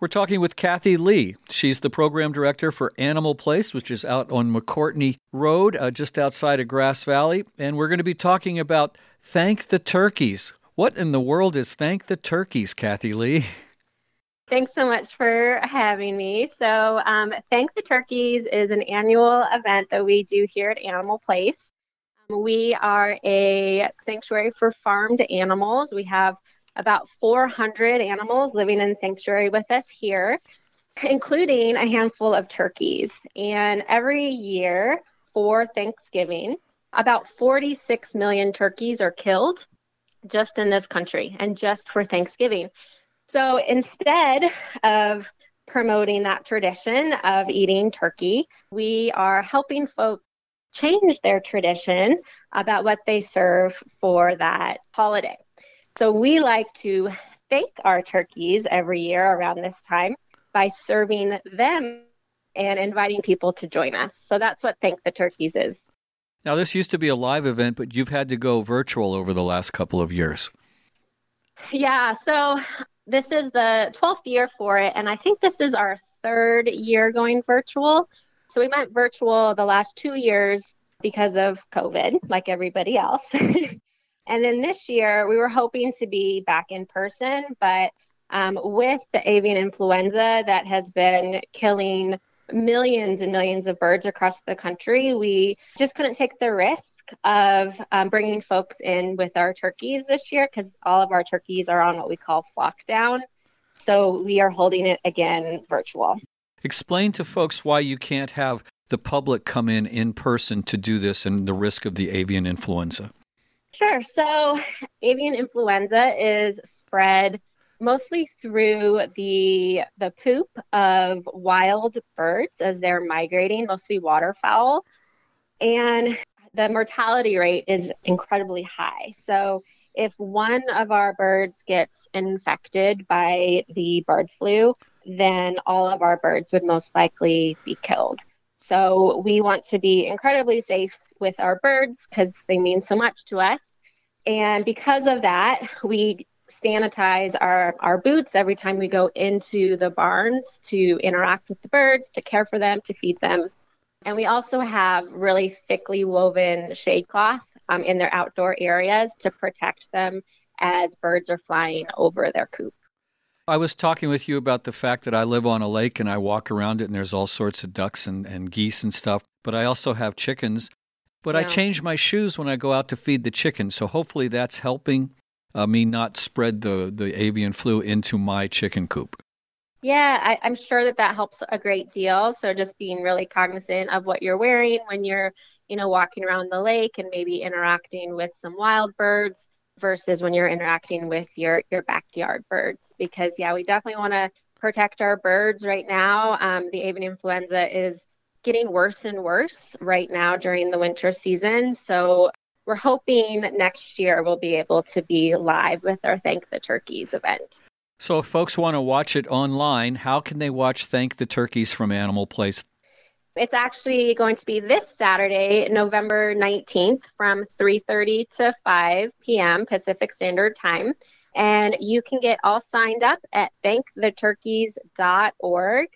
We're talking with Kathy Lee. She's the program director for Animal Place, which is out on McCourtney Road, uh, just outside of Grass Valley. And we're going to be talking about Thank the Turkeys. What in the world is Thank the Turkeys, Kathy Lee? Thanks so much for having me. So, um, Thank the Turkeys is an annual event that we do here at Animal Place. Um, we are a sanctuary for farmed animals. We have about 400 animals living in sanctuary with us here, including a handful of turkeys. And every year for Thanksgiving, about 46 million turkeys are killed just in this country and just for Thanksgiving. So instead of promoting that tradition of eating turkey, we are helping folks change their tradition about what they serve for that holiday. So we like to thank our turkeys every year around this time by serving them and inviting people to join us. So that's what Thank the Turkeys is. Now, this used to be a live event, but you've had to go virtual over the last couple of years. Yeah, so this is the 12th year for it, and I think this is our third year going virtual. So we went virtual the last two years because of COVID, like everybody else. And then this year, we were hoping to be back in person, but um, with the avian influenza that has been killing millions and millions of birds across the country, we just couldn't take the risk of um, bringing folks in with our turkeys this year because all of our turkeys are on what we call flock down. So we are holding it again virtual. Explain to folks why you can't have the public come in in person to do this and the risk of the avian influenza. Sure. So, avian influenza is spread mostly through the the poop of wild birds as they're migrating, mostly waterfowl. And the mortality rate is incredibly high. So, if one of our birds gets infected by the bird flu, then all of our birds would most likely be killed. So we want to be incredibly safe with our birds because they mean so much to us. And because of that, we sanitize our, our boots every time we go into the barns to interact with the birds, to care for them, to feed them. And we also have really thickly woven shade cloth um, in their outdoor areas to protect them as birds are flying over their coop. I was talking with you about the fact that I live on a lake and I walk around it and there's all sorts of ducks and, and geese and stuff, but I also have chickens. But yeah. I change my shoes when I go out to feed the chickens. So hopefully that's helping uh, me not spread the, the avian flu into my chicken coop. Yeah, I, I'm sure that that helps a great deal. So just being really cognizant of what you're wearing when you're, you know, walking around the lake and maybe interacting with some wild birds versus when you're interacting with your your backyard birds. Because yeah, we definitely want to protect our birds right now. Um, the avian influenza is getting worse and worse right now during the winter season. So we're hoping that next year we'll be able to be live with our Thank the Turkeys event. So if folks want to watch it online, how can they watch Thank the Turkeys from Animal Place? It's actually going to be this Saturday, November 19th from 3:30 to 5 p.m. Pacific Standard Time. And you can get all signed up at thanktheturkeys.org.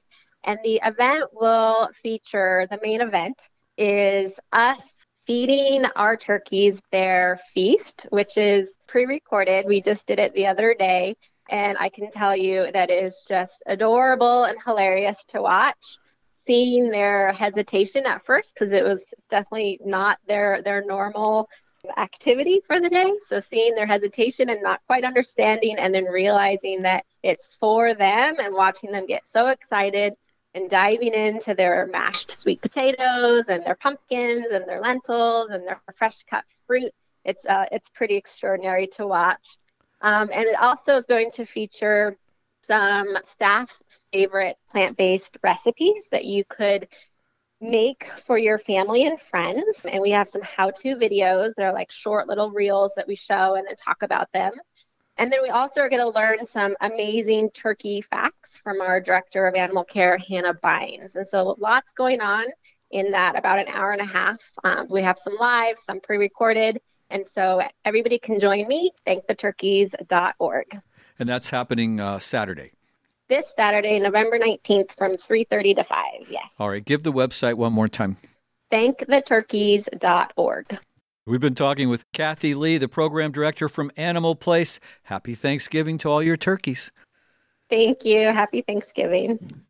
And the event will feature the main event is us feeding our turkeys their feast, which is pre recorded. We just did it the other day. And I can tell you that it is just adorable and hilarious to watch. Seeing their hesitation at first, because it was definitely not their, their normal activity for the day. So seeing their hesitation and not quite understanding, and then realizing that it's for them and watching them get so excited and diving into their mashed sweet potatoes and their pumpkins and their lentils and their fresh cut fruit. It's uh, it's pretty extraordinary to watch. Um, and it also is going to feature some staff favorite plant-based recipes that you could make for your family and friends. And we have some how-to videos. They're like short little reels that we show and then talk about them. And then we also are going to learn some amazing turkey facts from our director of animal care, Hannah Bynes. And so lots going on in that about an hour and a half. Um, we have some live, some pre recorded. And so everybody can join me, thanktheturkeys.org. And that's happening uh, Saturday. this Saturday, November 19th from 3:30 to 5. Yes. All right, give the website one more time. thanktheturkeys.org. We've been talking with Kathy Lee, the program director from Animal Place. Happy Thanksgiving to all your turkeys. Thank you. Happy Thanksgiving.